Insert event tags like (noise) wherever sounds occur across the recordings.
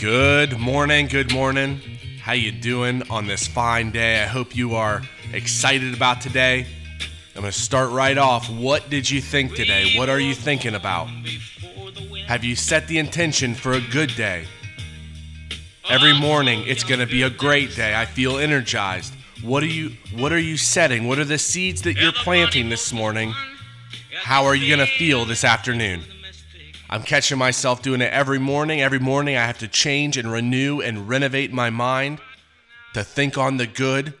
Good morning, good morning. How you doing on this fine day? I hope you are excited about today. I'm going to start right off. What did you think today? What are you thinking about? Have you set the intention for a good day? Every morning it's going to be a great day. I feel energized. What are you what are you setting? What are the seeds that you're planting this morning? How are you going to feel this afternoon? I'm catching myself doing it every morning. Every morning I have to change and renew and renovate my mind to think on the good.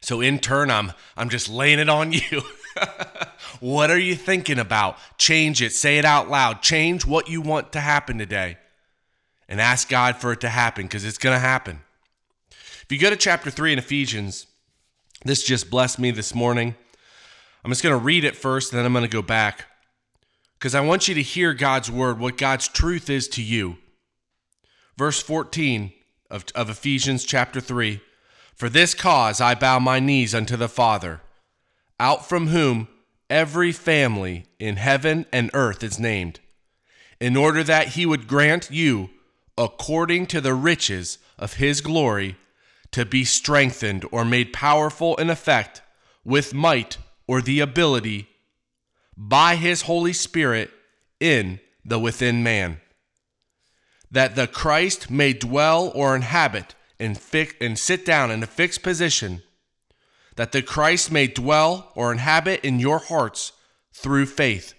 So in turn I'm I'm just laying it on (laughs) you. (laughs) what are you thinking about? Change it. Say it out loud. Change what you want to happen today. And ask God for it to happen because it's going to happen. If you go to chapter 3 in Ephesians, this just blessed me this morning. I'm just going to read it first, and then I'm going to go back because I want you to hear God's word, what God's truth is to you. Verse 14 of, of Ephesians chapter 3 For this cause I bow my knees unto the Father, out from whom every family in heaven and earth is named, in order that he would grant you, according to the riches of his glory, to be strengthened or made powerful in effect with might or the ability by his Holy Spirit in the within man, that the Christ may dwell or inhabit and, and sit down in a fixed position, that the Christ may dwell or inhabit in your hearts through faith,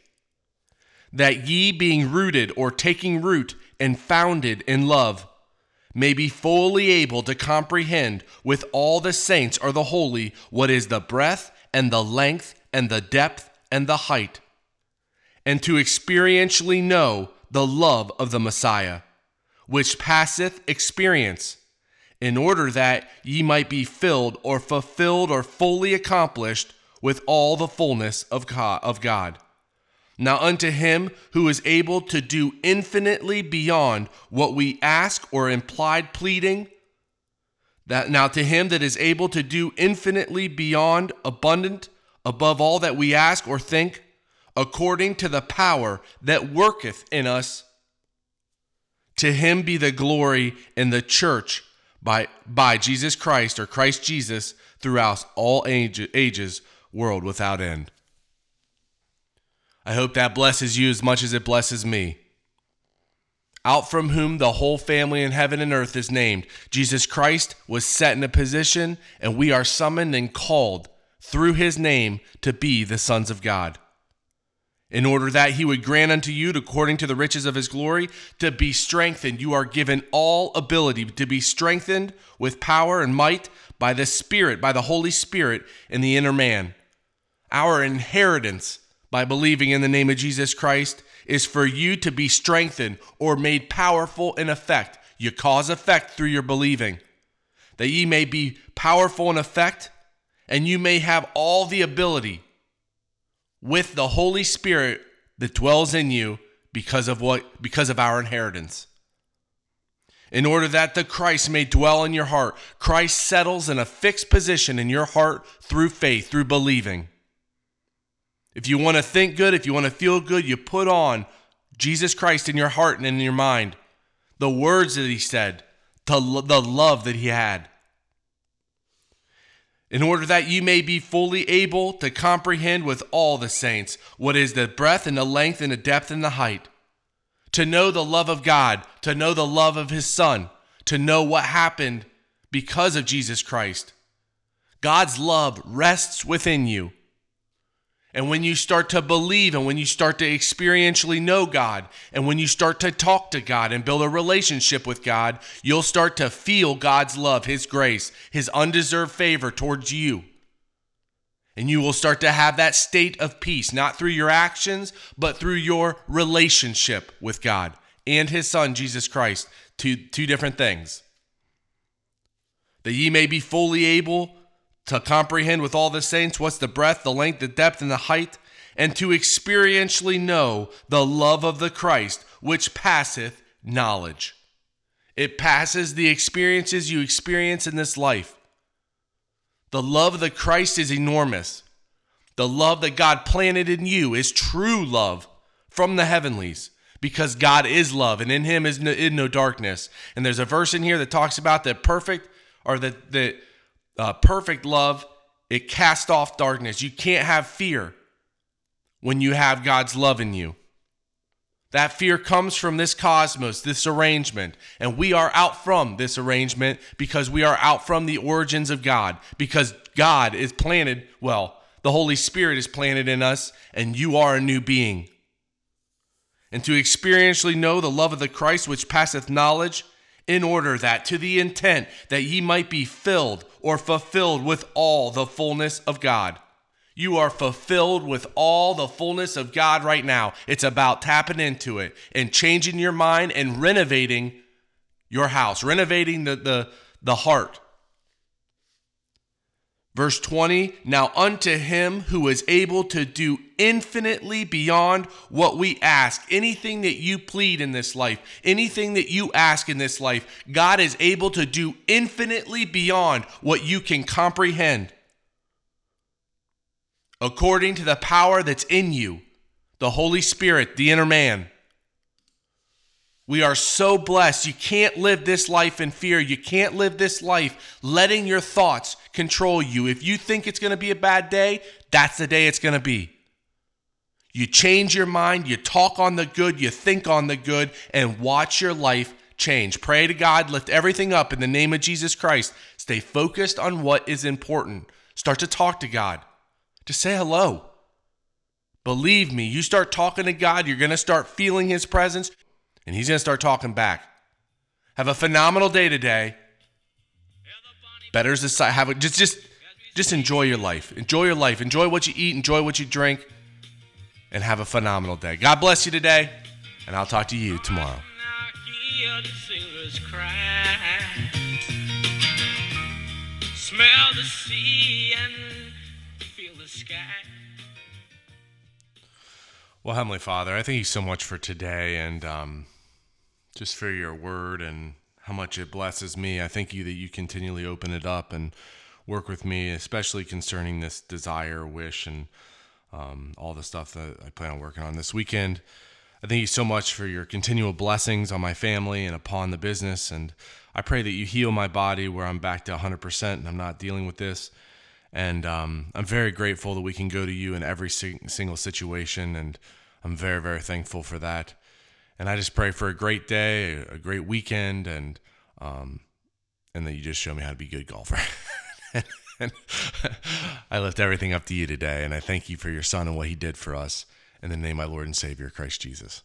that ye being rooted or taking root and founded in love, may be fully able to comprehend with all the saints or the holy what is the breadth and the length and the depth and the height, and to experientially know the love of the Messiah, which passeth experience, in order that ye might be filled or fulfilled or fully accomplished with all the fullness of God. Now, unto him who is able to do infinitely beyond what we ask or implied pleading, that now to him that is able to do infinitely beyond abundant above all that we ask or think, according to the power that worketh in us. To him be the glory in the church by, by Jesus Christ or Christ Jesus throughout all age, ages, world without end. I hope that blesses you as much as it blesses me. Out from whom the whole family in heaven and earth is named. Jesus Christ was set in a position, and we are summoned and called through his name to be the sons of God. In order that he would grant unto you, according to the riches of his glory, to be strengthened. You are given all ability to be strengthened with power and might by the Spirit, by the Holy Spirit in the inner man. Our inheritance by believing in the name of Jesus Christ is for you to be strengthened or made powerful in effect. You cause effect through your believing, that ye may be powerful in effect and you may have all the ability with the Holy Spirit that dwells in you because of what because of our inheritance. In order that the Christ may dwell in your heart, Christ settles in a fixed position in your heart through faith, through believing. If you want to think good, if you want to feel good, you put on Jesus Christ in your heart and in your mind. The words that he said, the, the love that he had in order that you may be fully able to comprehend with all the saints what is the breadth and the length and the depth and the height, to know the love of God, to know the love of His Son, to know what happened because of Jesus Christ. God's love rests within you. And when you start to believe and when you start to experientially know God and when you start to talk to God and build a relationship with God, you'll start to feel God's love, His grace, His undeserved favor towards you. And you will start to have that state of peace, not through your actions, but through your relationship with God and His Son, Jesus Christ. Two, two different things. That ye may be fully able to comprehend with all the saints what's the breadth, the length, the depth, and the height, and to experientially know the love of the Christ, which passeth knowledge. It passes the experiences you experience in this life. The love of the Christ is enormous. The love that God planted in you is true love from the heavenlies because God is love and in him is no, is no darkness. And there's a verse in here that talks about that perfect or that the uh, perfect love it casts off darkness. You can't have fear when you have God's love in you. That fear comes from this cosmos, this arrangement, and we are out from this arrangement because we are out from the origins of God, because God is planted, well, the Holy Spirit is planted in us, and you are a new being. And to experientially know the love of the Christ which passeth knowledge, in order that to the intent that ye might be filled or fulfilled with all the fullness of God. You are fulfilled with all the fullness of God right now. It's about tapping into it and changing your mind and renovating your house, renovating the, the, the heart. Verse 20 Now unto him who is able to do infinitely beyond what we ask, anything that you plead in this life, anything that you ask in this life, God is able to do infinitely beyond what you can comprehend according to the power that's in you, the Holy Spirit, the inner man. We are so blessed. You can't live this life in fear. You can't live this life letting your thoughts control you. If you think it's going to be a bad day, that's the day it's going to be. You change your mind, you talk on the good, you think on the good, and watch your life change. Pray to God, lift everything up in the name of Jesus Christ. Stay focused on what is important. Start to talk to God. Just say hello. Believe me, you start talking to God, you're going to start feeling His presence, and He's going to start talking back. Have a phenomenal day today. Better is the have a, just just just enjoy your life. Enjoy your life. Enjoy what you eat. Enjoy what you drink, and have a phenomenal day. God bless you today, and I'll talk to you tomorrow. Smell the sea and well, Heavenly Father, I thank you so much for today and um, just for your word and how much it blesses me. I thank you that you continually open it up and work with me, especially concerning this desire, wish, and um, all the stuff that I plan on working on this weekend. I thank you so much for your continual blessings on my family and upon the business. And I pray that you heal my body where I'm back to 100% and I'm not dealing with this. And um, I'm very grateful that we can go to you in every single situation. And I'm very, very thankful for that. And I just pray for a great day, a great weekend, and um, and that you just show me how to be a good golfer. (laughs) I lift everything up to you today, and I thank you for your son and what he did for us. In the name of my Lord and Savior, Christ Jesus.